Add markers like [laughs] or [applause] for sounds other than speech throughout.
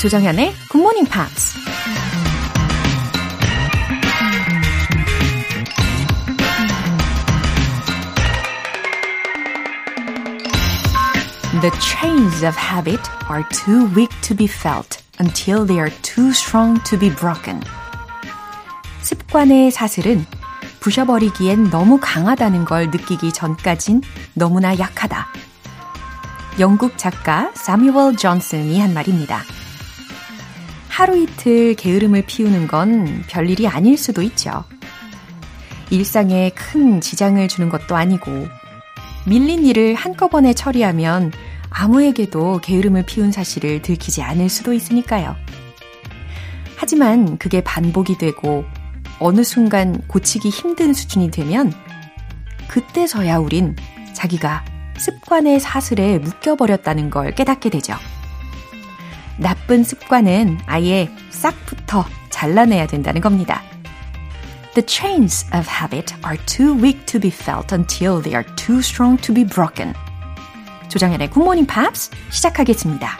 조정현의 Good Morning Pops. The chains of habit are too weak to be felt until they are too strong to be broken. 습관의 사슬은 부셔버리기엔 너무 강하다는 걸 느끼기 전까진 너무나 약하다. 영국 작가 사뮤얼 존슨이 한 말입니다. 하루 이틀 게으름을 피우는 건 별일이 아닐 수도 있죠. 일상에 큰 지장을 주는 것도 아니고, 밀린 일을 한꺼번에 처리하면 아무에게도 게으름을 피운 사실을 들키지 않을 수도 있으니까요. 하지만 그게 반복이 되고 어느 순간 고치기 힘든 수준이 되면 그때서야 우린 자기가 습관의 사슬에 묶여버렸다는 걸 깨닫게 되죠. 나쁜 습관은 아예 싹부터 잘라내야 된다는 겁니다. The chains of habit are too weak to be felt until they are too strong to be broken. 조장현의 굿모닝 팝스 시작하겠습니다.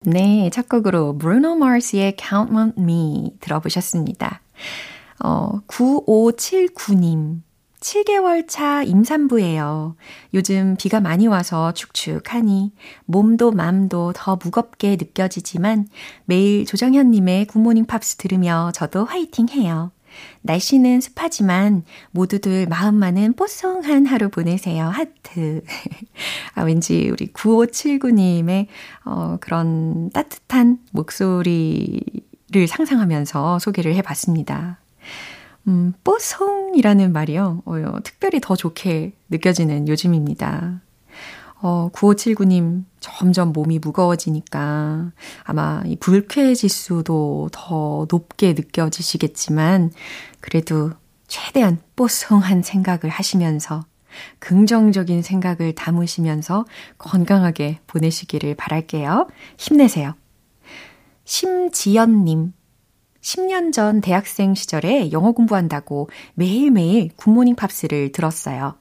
네, 첫 곡으로 브루노 마스의 Count on Me 들어보셨습니다. 어, 9579님. 7개월 차 임산부예요. 요즘 비가 많이 와서 축축하니 몸도 맘도 더 무겁게 느껴지지만 매일 조정현님의 굿모닝 팝스 들으며 저도 화이팅 해요. 날씨는 습하지만 모두들 마음만은 뽀송한 하루 보내세요. 하트. [laughs] 아, 왠지 우리 9579님의 어, 그런 따뜻한 목소리를 상상하면서 소개를 해봤습니다. 음, 뽀송이라는 말이요. 어, 특별히 더 좋게 느껴지는 요즘입니다. 어, 9579님, 점점 몸이 무거워지니까 아마 이 불쾌 지수도 더 높게 느껴지시겠지만, 그래도 최대한 뽀송한 생각을 하시면서, 긍정적인 생각을 담으시면서 건강하게 보내시기를 바랄게요. 힘내세요. 심지연님, 10년 전 대학생 시절에 영어 공부한다고 매일매일 굿모닝 팝스를 들었어요.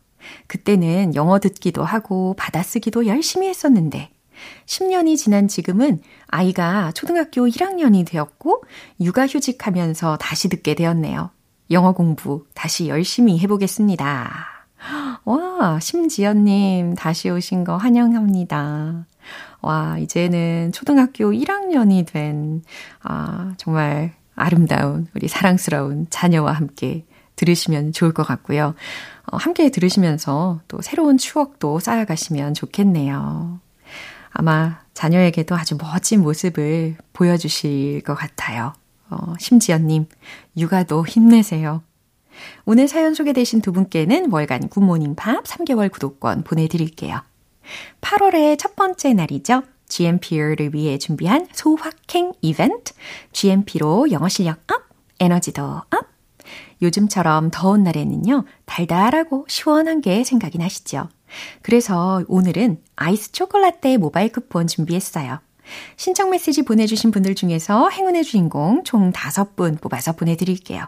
그때는 영어 듣기도 하고 받아쓰기도 열심히 했었는데 10년이 지난 지금은 아이가 초등학교 1학년이 되었고 육아 휴직하면서 다시 듣게 되었네요. 영어 공부 다시 열심히 해보겠습니다. [gasps] 와, 심지연님 다시 오신 거 환영합니다. 와, 이제는 초등학교 1학년이 된, 아, 정말 아름다운, 우리 사랑스러운 자녀와 함께 들으시면 좋을 것 같고요. 어, 함께 들으시면서 또 새로운 추억도 쌓아가시면 좋겠네요. 아마 자녀에게도 아주 멋진 모습을 보여주실 것 같아요. 어, 심지연님, 육아도 힘내세요. 오늘 사연 소개되신 두 분께는 월간 굿모닝 팝 3개월 구독권 보내드릴게요. 8월의 첫 번째 날이죠. GMP를 위해 준비한 소확행 이벤트. GMP로 영어 실력 up, 에너지도 up. 요즘처럼 더운 날에는요, 달달하고 시원한 게 생각이 나시죠? 그래서 오늘은 아이스 초콜라떼 모바일 쿠폰 준비했어요. 신청 메시지 보내주신 분들 중에서 행운의 주인공 총 5분 뽑아서 보내드릴게요.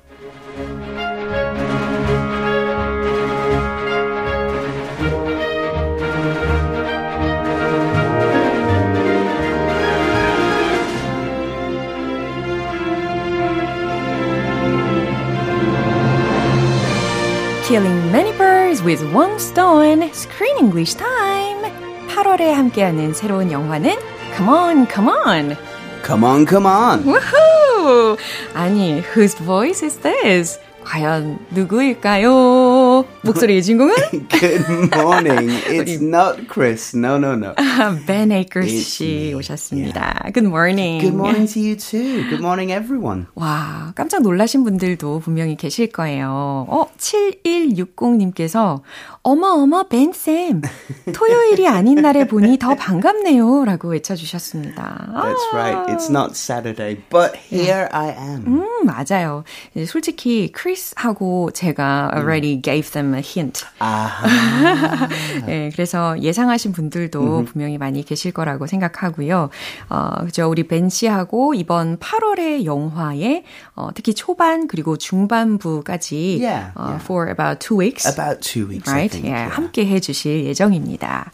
Killing many birds with one stone. Screen English time. 8월에 함께하는 새로운 영화는 Come on, come on. Come on, come on. Woohoo! 아니, whose voice is this? 과연 누구일까요? 목소리의 주인공은? Good morning. It's not Chris. No, no, no. Ben Akers 씨 오셨습니다. Good morning. Good morning to you too. Good morning, everyone. 와, 깜짝 놀라신 분들도 분명히 계실 거예요. 어, 7160 님께서 어마어마 벤쌤 토요일이 아닌 날에 보니 더 반갑네요 라고 외쳐 주셨습니다. That's right. It's not Saturday, but here I am. 음, 맞아요. 솔직히 크리스하고 제가 already gave them them a hint. 아하. 네, 그래서 예상하신 분들도 분명히 많이 계실 거라고 생각하고요. 어, 그죠. 우리 벤 씨하고 이번 8월의 영화에 어, 특히 초반 그리고 중반부까지 Yeah, 어, yeah. for about two weeks. About two weeks, right? think. 예, yeah. 함께 해 주실 예정입니다.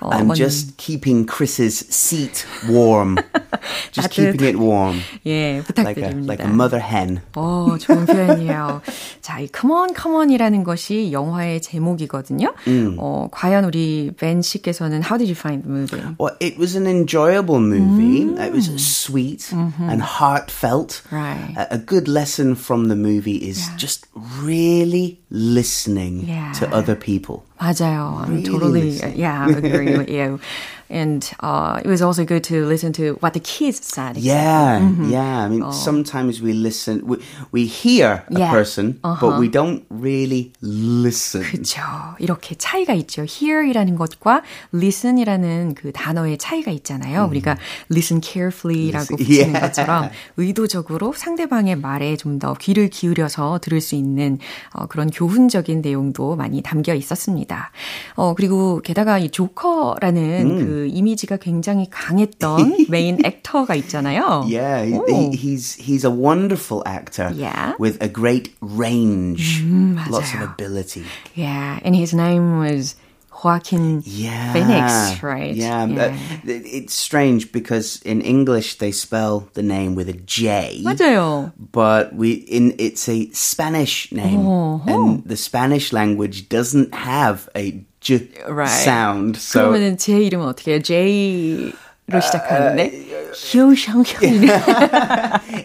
어, I'm 먼- just keeping Chris's seat warm. [laughs] just keeping it warm. 예, Like a, 부탁드립니다. like a mother hen. 어, 좋은 표현이에요. 자, 이 Come on, come on이라는 것이 영화의 제목이거든요. 음. 어, 과연 우리 벤 씨께서는 How did you find the movie? Well, it was an enjoyable movie. It was sweet and heartfelt. Right. A, a good lesson from the movie is just really listening Yeah. to other people. 맞아요. I'm Really totally, listen. yeah, agree with you. [laughs] And uh, it was also good to listen to what the kids said. Yeah, yeah. I mean, sometimes we listen, we, we hear a Yeah. person, but we don't really listen. 그렇죠. 이렇게 차이가 있죠. hear이라는 것과 listen이라는 그 단어의 차이가 있잖아요. 우리가 listen carefully라고 Listen, 붙이는 yeah. 것처럼 의도적으로 상대방의 말에 좀 더 귀를 기울여서 들을 수 있는 어, 그런 교훈적인 내용도 많이 담겨 있었습니다. 어, 그리고 게다가 이 조커라는 그 이미지가 굉장히 강했던 [laughs] 메인 액터가 있잖아요. Yeah, he, 오. he, he's he's a wonderful actor Yeah. with a great range, lots of 맞아요. ability. Yeah, and his name was Joaquin Yeah, Phoenix, right? Yeah, uh, it- it's strange because in English they spell the name with a J, 맞아요. but we in it's a Spanish name, and the Spanish language doesn't have a J Right. sound. So 그러면은 제 이름은 어떻게 해요? J로 시작하는데 효샹형이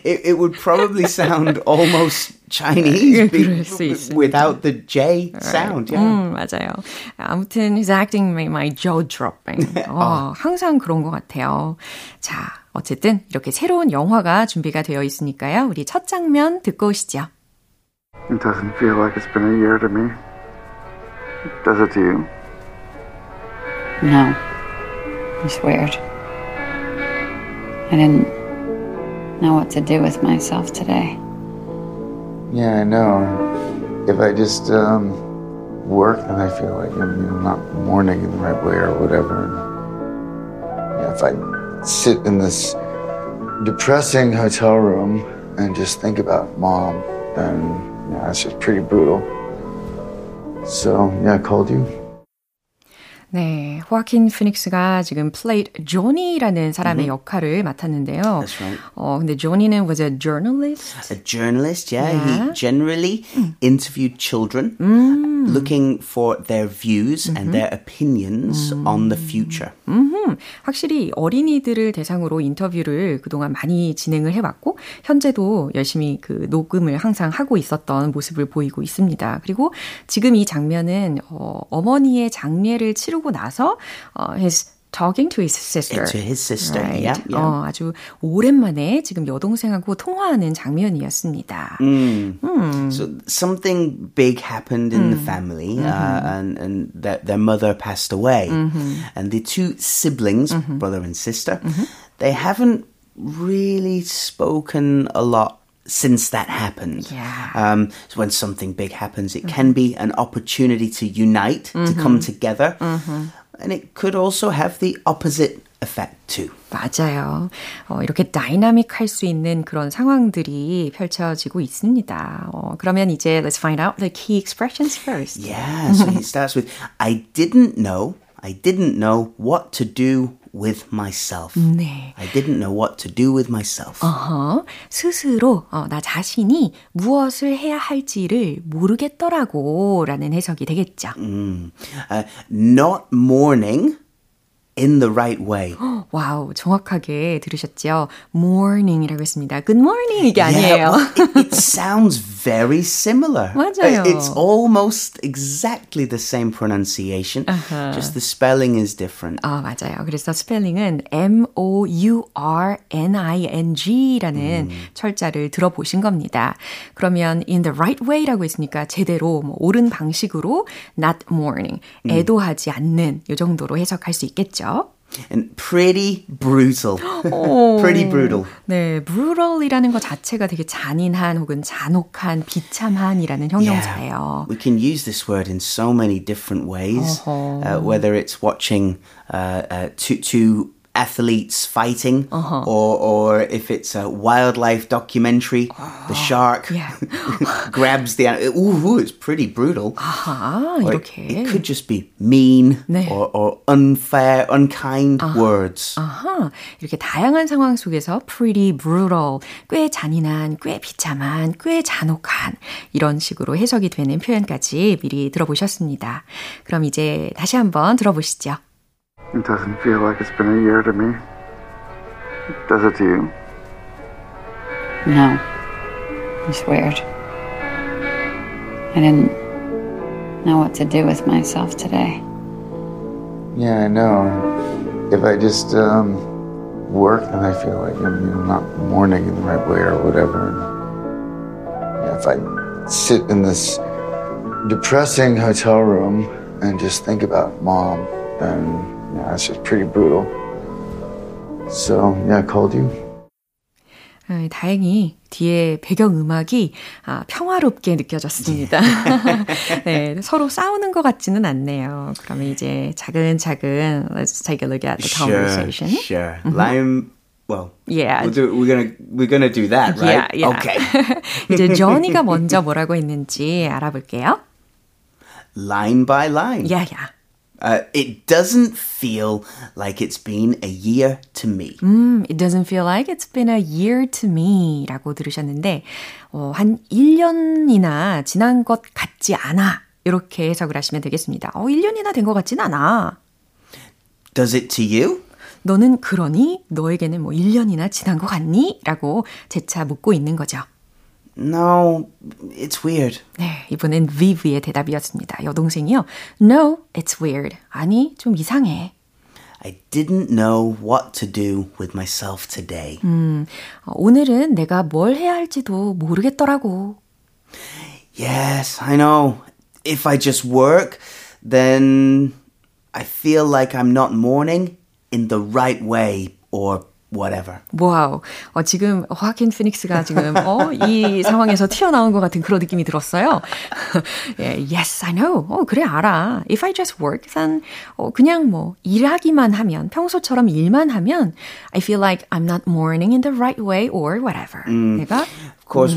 it, it would probably sound almost Chinese without the J sound. Yeah. 음, 맞아요. 아무튼 his acting made my jaw dropping. 어, 항상 그런 것 같아요. 자, 어쨌든 이렇게 새로운 영화가 준비가 되어 있으니까요. 우리 첫 장면 듣고 오시죠. It doesn't feel like it's been a year to me. Does it to you? No. It's weird. I didn't know what to do with myself today. Yeah, I know. If I just um, work, then I feel like I'm not mourning in the right way or whatever. Yeah, if I sit in this depressing hotel room and just think about mom, then yeah, that's just pretty brutal. So yeah, I called you. 네, 호아킨 피닉스가 지금 played 조니라는 사람의 역할을 맡았는데요. That's right. 어, 근데 조니는 was a journalist. A journalist, yeah. Yeah. He generally interviewed children looking for their views and their opinions on the future. 음, 확실히 어린이들을 대상으로 인터뷰를 그동안 많이 진행을 해왔고, 현재도 열심히 그 녹음을 항상 하고 있었던 모습을 보이고 있습니다. 그리고 지금 이 장면은, 어, 어머니의 장례를 치르고 나서, 어, his talking to his sister. To his sister, Right. yeah, yeah. 어, 아주 오랜만에 지금 여동생하고 통화하는 장면이었습니다. So something big happened in the family, uh, and and their, their mother passed away, and the two siblings, brother and sister, they haven't really spoken a lot since that happened. Yeah. Um, so when something big happens, it mm-hmm. can be an opportunity to unite, mm-hmm. to come together. Mm-hmm. And it could also have the opposite effect too. 맞아요. 어, 이렇게 다이나믹할 수 있는 그런 상황들이 펼쳐지고 있습니다. 어, 그러면 이제 let's find out the key expressions first. Yeah, so he starts with I didn't know, I didn't know what to do with myself. 네. I didn't know what to do with myself. 어허, 스스로 어, 나 자신이 무엇을 해야 할지를 모르겠더라고 라는 해석이 되겠죠. Uh, not mourning in the right way. [gasps] 와우, 정확하게 들으셨죠? morning이라고 했습니다. good morning 이게 Yeah, 아니에요. well, it, it sounds [laughs] very similar. 맞아요. It's almost exactly the same pronunciation, just the spelling is different. 아, 맞아요. 그래서 스펠링은 M-O-U-R-N-I-N-G라는 철자를 들어보신 겁니다. 그러면 in the right way라고 했으니까 제대로 뭐 옳은 방식으로 not mourning, 애도하지 않는 이 정도로 해석할 수 있겠죠. And pretty brutal. [gasps] [laughs] pretty brutal. 네, brutal이라는 것 자체가 되게 잔인한 혹은 잔혹한, 비참한이라는 형용사예요. Yeah. We can use this word in so many different ways. Uh, whether it's watching uh, uh, two, two athletes fighting, uh-huh. or or if it's a wildlife documentary, the shark yeah. grabs the animal. Ooh, it's pretty brutal. 아하, Or 이렇게. It could just be mean 네. or, or unfair, unkind words. 아하, 이렇게 다양한 상황 속에서 pretty brutal, 꽤 잔인한, 꽤 비참한, 꽤 잔혹한 이런 식으로 해석이 되는 표현까지 미리 들어보셨습니다. 그럼 이제 다시 한번 들어보시죠. It doesn't feel like it's been a year to me. Does it to you? No. It's weird. I didn't know what to do with myself today. Yeah, I know. If I just um, work, then I feel like I'm you know, not mourning in the right way or whatever. Yeah, if I sit in this depressing hotel room and just think about mom, then yeah, it's just pretty brutal. So yeah, I called you. 아, 다행히 뒤에 배경 음악이 아, 평화롭게 느껴졌습니다. 네, 서로 싸우는 것 같지는 않네요. 그러면 이제 차근차근 let's take a look at the conversation. Sure, sure. Lime. Well, Yeah. we'll do, we're gonna we're gonna do that, right? Yeah, yeah. Okay. 이제 조니가 먼저 뭐라고 했는지 알아볼게요. line by line. Yeah, yeah. Uh, it doesn't feel like it's been a year to me. 음, it doesn't feel like it's been a year to me 라고 들으셨는데, 어, 한 1년이나 지난 것 같지 않아. 이렇게 해석을 하시면 되겠습니다. 어, 1년이나 된 것 같진 않아. Does it to you? 너는 그러니? 너에게는 뭐 1년이나 지난 것 같니? 라고 재차 묻고 있는 거죠. No, it's weird. 네, 이번엔 Viv의 대답이었습니다. 여동생이요. No, it's weird. 아니, 좀 이상해. I didn't know what to do with myself today. 어, 오늘은 내가 뭘 해야 할지도 모르겠더라고. Yes, I know. If I just work, then I feel like I'm not mourning in the right way or whatever. 와우. 어, 지금 화킨 피닉스가 지금 어, 이 상황에서 튀어나온 것 같은 그런 느낌이 들었어요. [laughs] 예, yes, I know. 어, 그래 알아. If I just work, then 어, 그냥 뭐 일하기만 하면 평소처럼 일만 하면 I feel like I'm not mourning in the right way or whatever. 내가 Of course,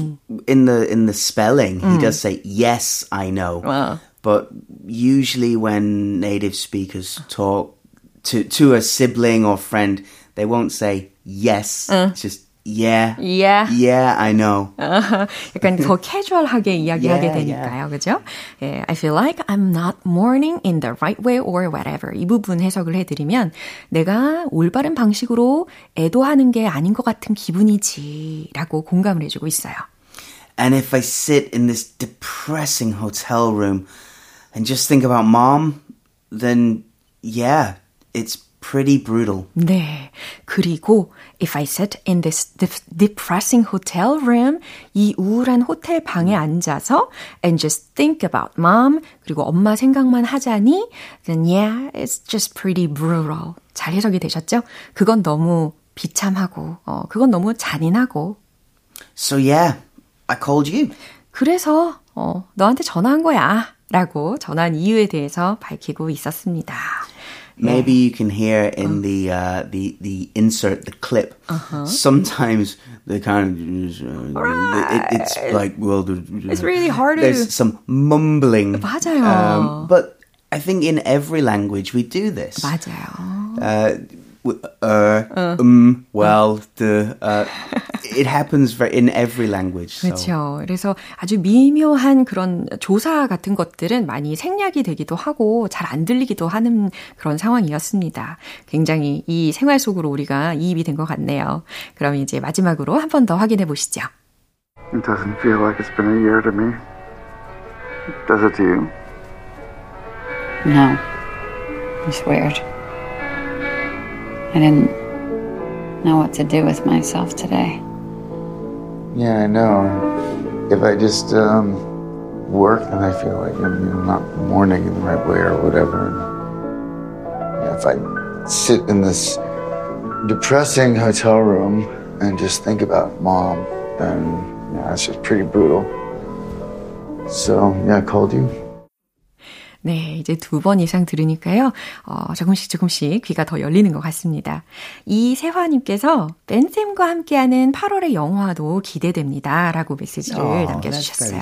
in the in the spelling, he does say yes, I know. Wow. But usually when native speakers talk to to a sibling or friend, they won't say yes. It's just yeah. Yeah. Yeah, I know. 약간 더 캐주얼하게 이야기하게 [laughs] Yeah, 되니까요. 그죠? 예, I feel like I'm not mourning in the right way or whatever. 이 부분 해석을 해드리면 내가 올바른 방식으로 애도하는 게 아닌 것 같은 기분이지 라고 공감을 해주고 있어요. And if I sit in this depressing hotel room and just think about mom, then yeah, it's pretty brutal. 네. 그리고 if I sit in this de- depressing hotel room, 이 우울한 호텔 방에 앉아서 and just think about mom, 그리고 엄마 생각만 하자니 then yeah, it's just pretty brutal. 잘 해석이 되셨죠? 그건 너무 비참하고 어, 그건 너무 잔인하고 So yeah, I called you. 그래서 어, 너한테 전화한 거야. 라고 전화한 이유에 대해서 밝히고 있었습니다. Maybe you can hear in the uh, the the insert the clip. Sometimes the kind of uh, it, it's like well, It's really hard to- There's some mumbling. 맞아요. Um, but I think in every language we do this. 맞아요. Uh, w- uh, um, well, the uh, it happens very, in every language. So. 그렇죠. 그래서 아주 미묘한 그런 조사 같은 것들은 많이 생략이 되기도 하고 잘 안 들리기도 하는 그런 상황이었습니다. 굉장히 이 생활 속으로 우리가 이입이 된 것 같네요. 그럼 이제 마지막으로 한 번 더 확인해 보시죠. It doesn't feel like it's been a year to me. Does it to you? No. It's weird. I didn't know what to do with myself today. Yeah, I know. If I just um, work, then I feel like I'm you know, not mourning in the right way or whatever. And if I sit in this depressing hotel room and just think about mom. then yeah, it's just pretty brutal. So yeah, I called you. 네, 이제 두 번 이상 들으니까요, 어, 조금씩 조금씩 귀가 더 열리는 것 같습니다. 이세화님께서 벤쌤과 함께하는 8월의 영화도 기대됩니다. 라고 메시지를 oh, 남겨주셨어요.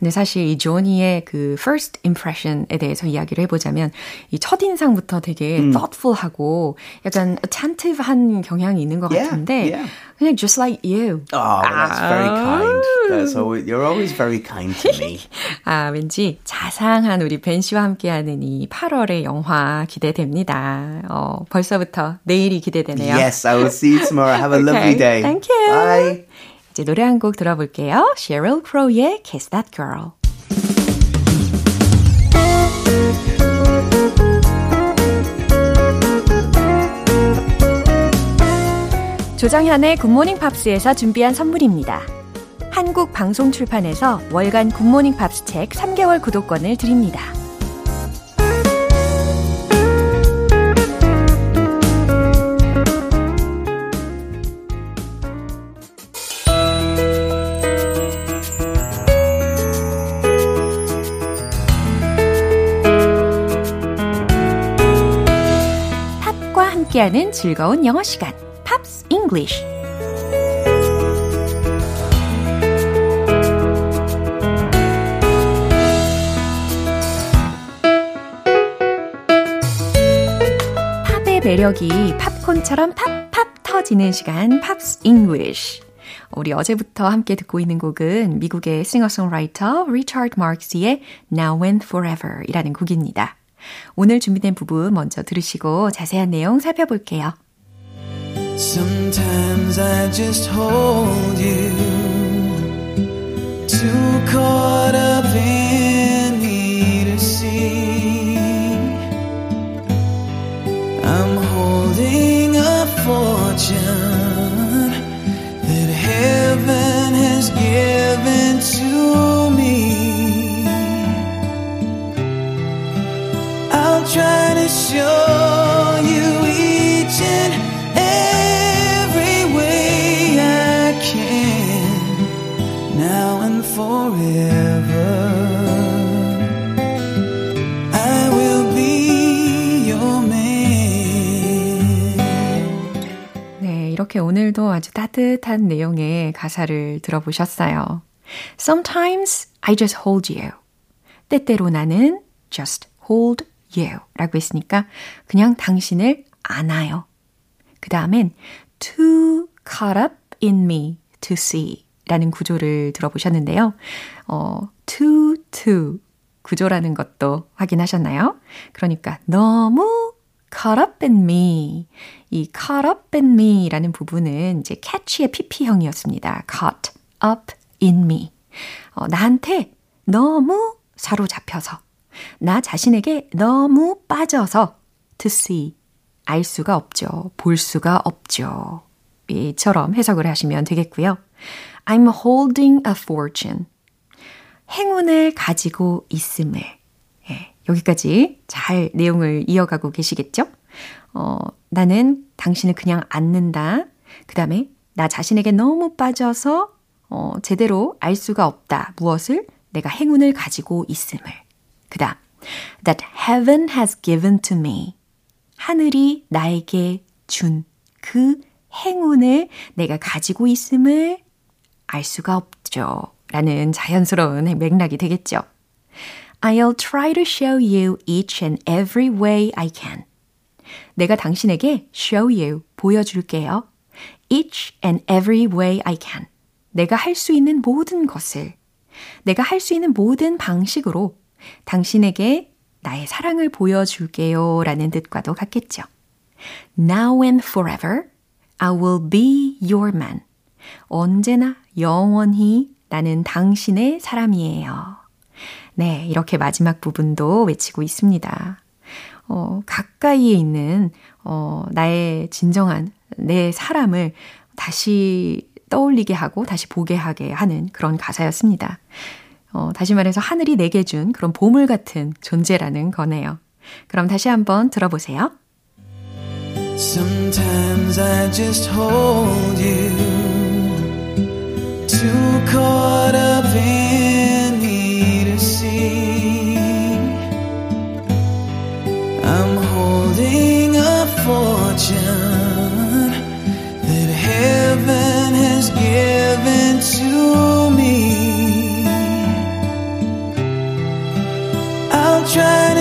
근데 사실 이 조니의 그 first impression에 대해서 이야기를 해보자면, 이 첫인상부터 되게 mm. thoughtful하고 약간 attentive한 경향이 있는 것 yeah, 같은데, yeah. 그냥 just like you. Oh, that's very kind. That's always, you're always very kind to me. [laughs] 아, 왠지 자상한 우리 벤 씨와 함께하는 이 8월의 영화 기대됩니다. 어, 벌써부터 내일이 기대되네요. Yes, I will see you tomorrow. Have a [laughs] lovely day. Thank you. Bye. 이제 노래 한 곡 들어볼게요. Sheryl Crow의 Kiss That Girl. 조정현의 굿모닝 팝스에서 준비한 선물입니다. 한국 방송 출판에서 월간 굿모닝 팝스 책 3개월 구독권을 드립니다. 함께하는 즐거운 영어 시간. Pops English. 팝의 매력이 팝콘처럼 팝팝 터지는 시간 Pops English. 우리 어제부터 함께 듣고 있는 곡은 미국의 싱어송라이터 리차드 마크스의 Now and Forever 이라는 곡입니다. 오늘 준비된 부분 먼저 들으시고 자세한 내용 살펴볼게요. Sometimes I just hold you Too caught up in me to see I'm holding a fortune That heaven has given I'll try to show you each and forever. I will be your man. 네, 이렇게 오늘도 아주 따뜻한 내용의 가사를 들어보셨어요. Sometimes I just hold you. 때때로 나는 just hold you 라고 했으니까 그냥 당신을 안아요. 그 다음엔 too caught up in me to see 라는 구조를 들어보셨는데요. 어, to, to 구조라는 것도 확인하셨나요? 그러니까 너무 caught up in me. 이 caught up in me 라는 부분은 이제 catch의 pp형이었습니다. caught up in me. 어, 나한테 너무 사로잡혀서, 나 자신에게 너무 빠져서 to see. 알 수가 없죠. 볼 수가 없죠. 이처럼 해석을 하시면 되겠고요. I'm holding a fortune. 행운을 가지고 있음을. 예, 여기까지 잘 내용을 이어가고 계시겠죠? 어, 나는 당신을 그냥 안는다. 그 다음에 나 자신에게 너무 빠져서 어, 제대로 알 수가 없다. 무엇을? 내가 행운을 가지고 있음을. 그 다음, that heaven has given to me. 하늘이 나에게 준 그 행운을 내가 가지고 있음을 알 수가 없죠. 라는 자연스러운 맥락이 되겠죠. I'll try to show you each and every way I can. 내가 당신에게 show you, 보여줄게요. each and every way I can. 내가 할 수 있는 모든 것을, 내가 할 수 있는 모든 방식으로 당신에게 나의 사랑을 보여줄게요. 라는 뜻과도 같겠죠. Now and forever, I will be your man. 언제나 영원히 나는 당신의 사람이에요. 네, 이렇게 마지막 부분도 외치고 있습니다. 어, 가까이에 있는, 어, 나의 진정한 내 사람을 다시 떠올리게 하고 다시 보게 하게 하는 그런 가사였습니다. 어, 다시 말해서 하늘이 내게 준 그런 보물 같은 존재라는 거네요. 그럼 다시 한번 들어보세요. Sometimes I just hold you too caught up in me to see I'm holding a fortune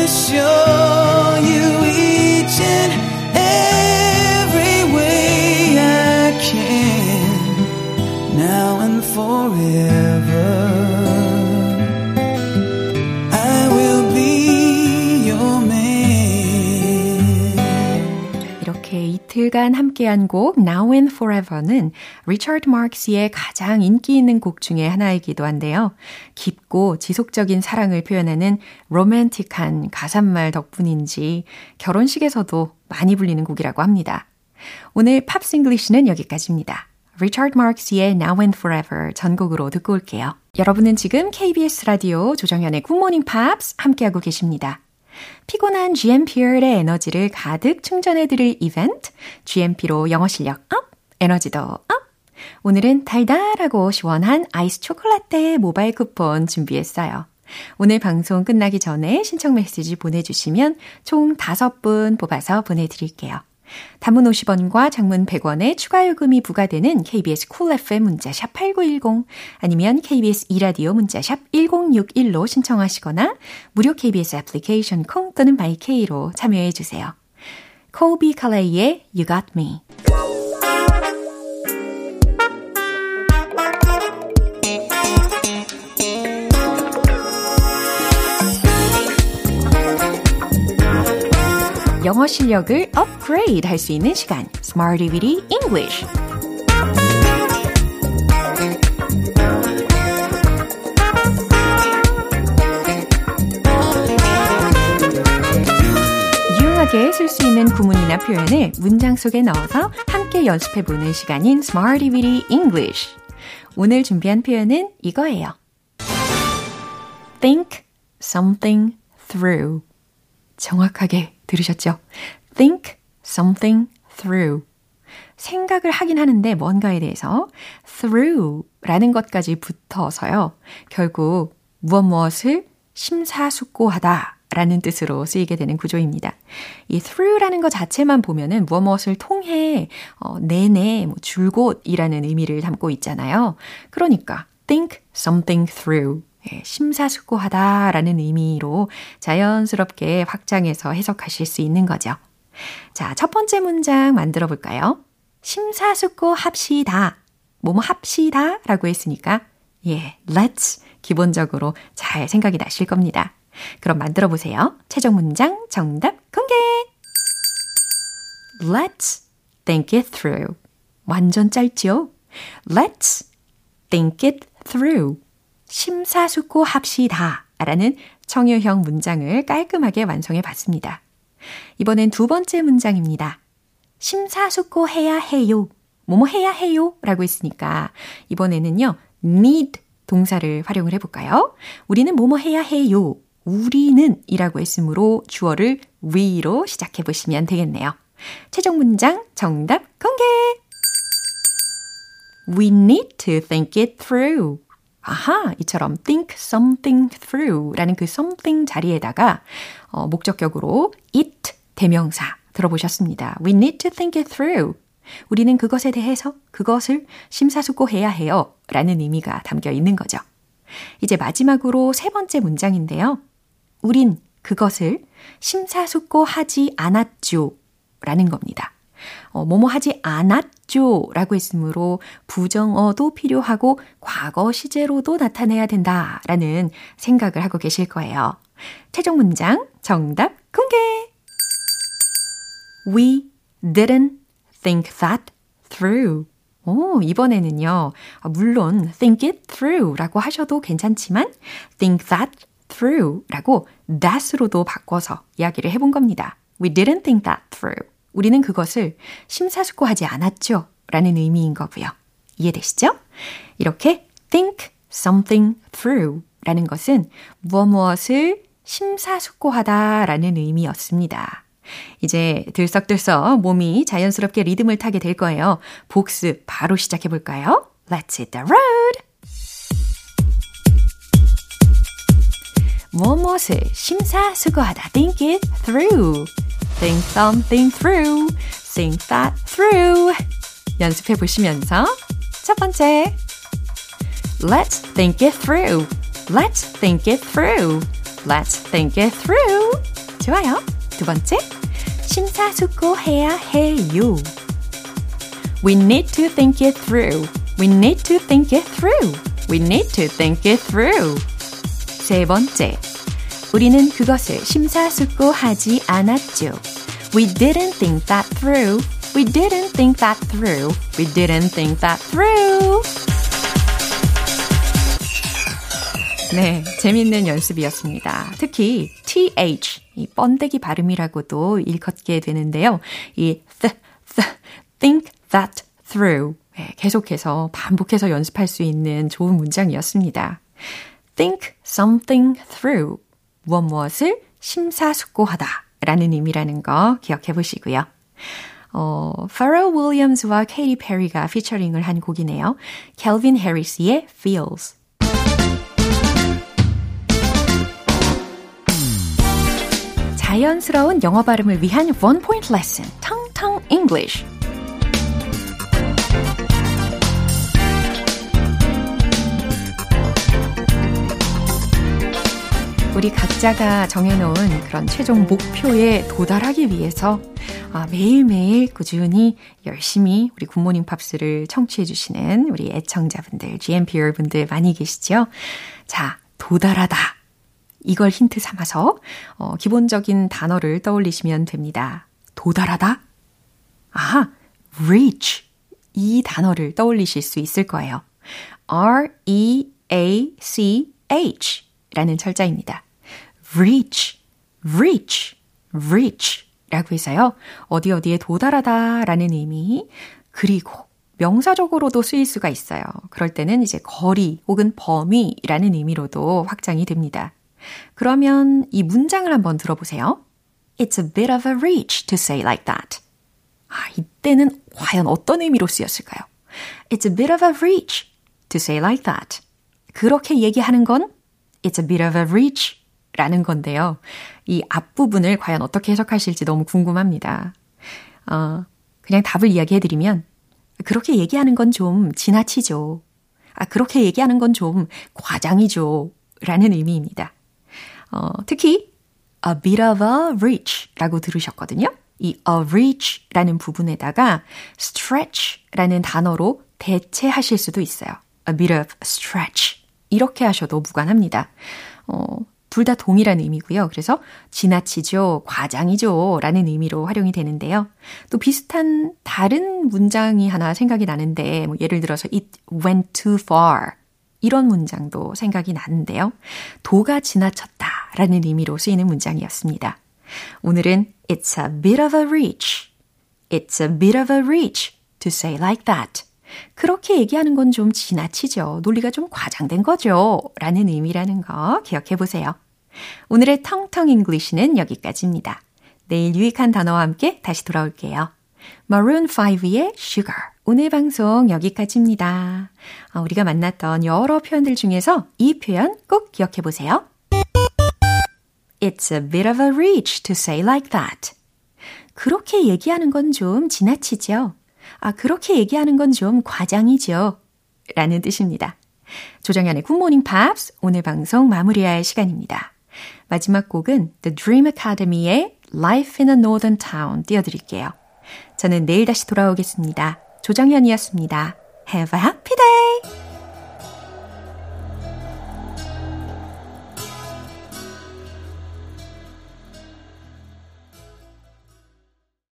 try 이틀간 함께한 곡 Now and Forever는 리처드 마크스의 가장 인기 있는 곡 중에 하나이기도 한데요. 깊고 지속적인 사랑을 표현하는 로맨틱한 가사말 덕분인지 결혼식에서도 많이 불리는 곡이라고 합니다. 오늘 팝싱글리시는 여기까지입니다. 리처드 마크스의 Now and Forever 전곡으로 듣고 올게요. 여러분은 지금 KBS 라디오 조정현의 굿모닝 팝스 함께하고 계십니다. 피곤한 GMP의 에너지를 가득 충전해드릴 이벤트, GMP로 영어 실력 up, 에너지도 up! 오늘은 달달하고 시원한 아이스 초콜라떼 모바일 쿠폰 준비했어요. 오늘 방송 끝나기 전에 신청 메시지 보내주시면 총 5분 뽑아서 보내드릴게요. 단문 50원과 장문 100원의 추가 요금이 부과되는 KBS Cool FM 문자샵 8910 아니면 KBS 이라디오 문자샵 1061로 신청하시거나 무료 KBS 애플리케이션 콩 또는 마이케이로 참여해 주세요. 콜비 칼레이의 You Got Me 영어 실력을 업그레이드 할 수 있는 시간. Smarty Witty English. 유용하게 쓸 수 있는 구문이나 표현을 문장 속에 넣어서 함께 연습해 보는 시간인 Smarty Weedy English. 오늘 준비한 표현은 이거예요. Think something through. 정확하게 들으셨죠? think something through. 생각을 하긴 하는데 뭔가에 대해서 through라는 것까지 붙어서요. 결국 무엇 무엇을 심사숙고하다 라는 뜻으로 쓰이게 되는 구조입니다. 이 through라는 것 자체만 보면은 무엇 무엇을 통해 어, 내내 뭐 줄곧이라는 의미를 담고 있잖아요. 그러니까 think something through 예, 심사숙고하다라는 의미로 자연스럽게 확장해서 해석하실 수 있는 거죠. 자, 첫 번째 문장 만들어 볼까요? 심사숙고 합시다. 뭐뭐 합시다 라고 했으니까, 예, let's 기본적으로 잘 생각이 나실 겁니다. 그럼 만들어 보세요. 최종 문장 정답 공개! Let's think it through. 완전 짧죠? Let's think it through. 심사숙고합시다 라는 청유형 문장을 깔끔하게 완성해 봤습니다. 이번엔 두 번째 문장입니다. 심사숙고해야 해요. 뭐뭐 해야 해요 라고 했으니까 이번에는요, need 동사를 활용을 해볼까요? 우리는 뭐뭐 해야 해요. 우리는 이라고 했으므로 주어를 we로 시작해 보시면 되겠네요. 최종 문장 정답 공개! We need to think it through. 아하, 이처럼 think something through 라는 그 something 자리에다가 어, 목적격으로 it 대명사 들어보셨습니다. We need to think it through. 우리는 그것에 대해서 그것을 심사숙고해야 해요. 라는 의미가 담겨 있는 거죠. 이제 마지막으로 세 번째 문장인데요. 우린 그것을 심사숙고하지 않았죠. 라는 겁니다. 어, 뭐뭐 하지 않았죠 라고 했으므로 부정어도 필요하고 과거 시제로도 나타내야 된다 라는 생각을 하고 계실 거예요. 최종 문장 정답 공개! We didn't think that through. 오, 이번에는요, 물론 think it through 라고 하셔도 괜찮지만 think that through 라고 that으로도 바꿔서 이야기를 해본 겁니다. We didn't think that through. 우리는 그것을 심사숙고하지 않았죠. 라는 의미인 거고요. 이해되시죠? 이렇게 think something through 라는 것은 무엇 무엇을 심사숙고하다 라는 의미였습니다. 이제 들썩들썩 몸이 자연스럽게 리듬을 타게 될 거예요. 복습 바로 시작해 볼까요? Let's hit the road! 무엇을 심사숙고하다 think it through think something through think that through 연습해 보시면서 첫 번째 Let's think it through Let's think it through Let's think it through 좋아요 두 번째 심사숙고해야 해요 We need to think it through We need to think it through We need to think it through 세 번째, 우리는 그것을 심사숙고하지 않았죠. We didn't think that through. We didn't think that through. We didn't think that through. 네, 재밌는 연습이었습니다. 특히 th, 이 번데기 발음이라고도 일컫게 되는데요. 이 th, th, think that through. 네, 계속해서 반복해서 연습할 수 있는 좋은 문장이었습니다. think something through. 무엇 무엇을 심사숙고하다 라는 의미라는 거 기억해 보시고요. 어, Pharrell Williams와 Katy Perry가 피처링을 한 곡이네요. Calvin Harris의 Feels. 자연스러운 영어 발음을 위한 원 포인트 레슨, 텅텅 English. 우리 각자가 정해놓은 그런 최종 목표에 도달하기 위해서 아, 매일매일 꾸준히 열심히 우리 굿모닝 팝스를 청취해주시는 우리 애청자분들, GMP 여러분들 많이 계시죠? 자, 도달하다. 이걸 힌트 삼아서 어, 기본적인 단어를 떠올리시면 됩니다. 도달하다? 아하, reach. 이 단어를 떠올리실 수 있을 거예요. R-E-A-C-H 라는 철자입니다. Reach, reach, reach 라고 해서요. 어디 어디에 도달하다 라는 의미, 그리고 명사적으로도 쓰일 수가 있어요. 그럴 때는 이제 거리 혹은 범위라는 의미로도 확장이 됩니다. 그러면 이 문장을 한번 들어보세요. It's a bit of a reach to say like that. 아, 이때는 과연 어떤 의미로 쓰였을까요? It's a bit of a reach to say like that. 그렇게 얘기하는 건 It's a bit of a reach 라는 건데요. 이 앞부분을 과연 어떻게 해석하실지 너무 궁금합니다. 어, 그냥 답을 이야기해드리면, 그렇게 얘기하는 건 좀 지나치죠. 아, 그렇게 얘기하는 건 좀 과장이죠. 라는 의미입니다. 어, 특히, a bit of a reach 라고 들으셨거든요. 이 a reach 라는 부분에다가 stretch 라는 단어로 대체하실 수도 있어요. a bit of stretch. 이렇게 하셔도 무관합니다. 어, 둘 다 동일한 의미고요. 그래서 지나치죠, 과장이죠 라는 의미로 활용이 되는데요. 또 비슷한 다른 문장이 하나 생각이 나는데 뭐 예를 들어서 it went too far 이런 문장도 생각이 나는데요. 도가 지나쳤다 라는 의미로 쓰이는 문장이었습니다. 오늘은 it's a bit of a reach. It's a bit of a reach to say like that. 그렇게 얘기하는 건 좀 지나치죠. 논리가 좀 과장된 거죠. 라는 의미라는 거 기억해 보세요. 오늘의 텅텅 English는 여기까지입니다. 내일 유익한 단어와 함께 다시 돌아올게요. Maroon 5의 Sugar. 오늘 방송 여기까지입니다. 아, 우리가 만났던 여러 표현들 중에서 이 표현 꼭 기억해 보세요. It's a bit of a reach to say like that. 그렇게 얘기하는 건 좀 지나치죠. 아, 그렇게 얘기하는 건 좀 과장이죠. 라는 뜻입니다. 조정현의 굿모닝 팝스 오늘 방송 마무리할 시간입니다. 마지막 곡은 The Dream Academy의 Life in a Northern Town 띄워드릴게요. 저는 내일 다시 돌아오겠습니다. 조정현이었습니다. Have a happy day!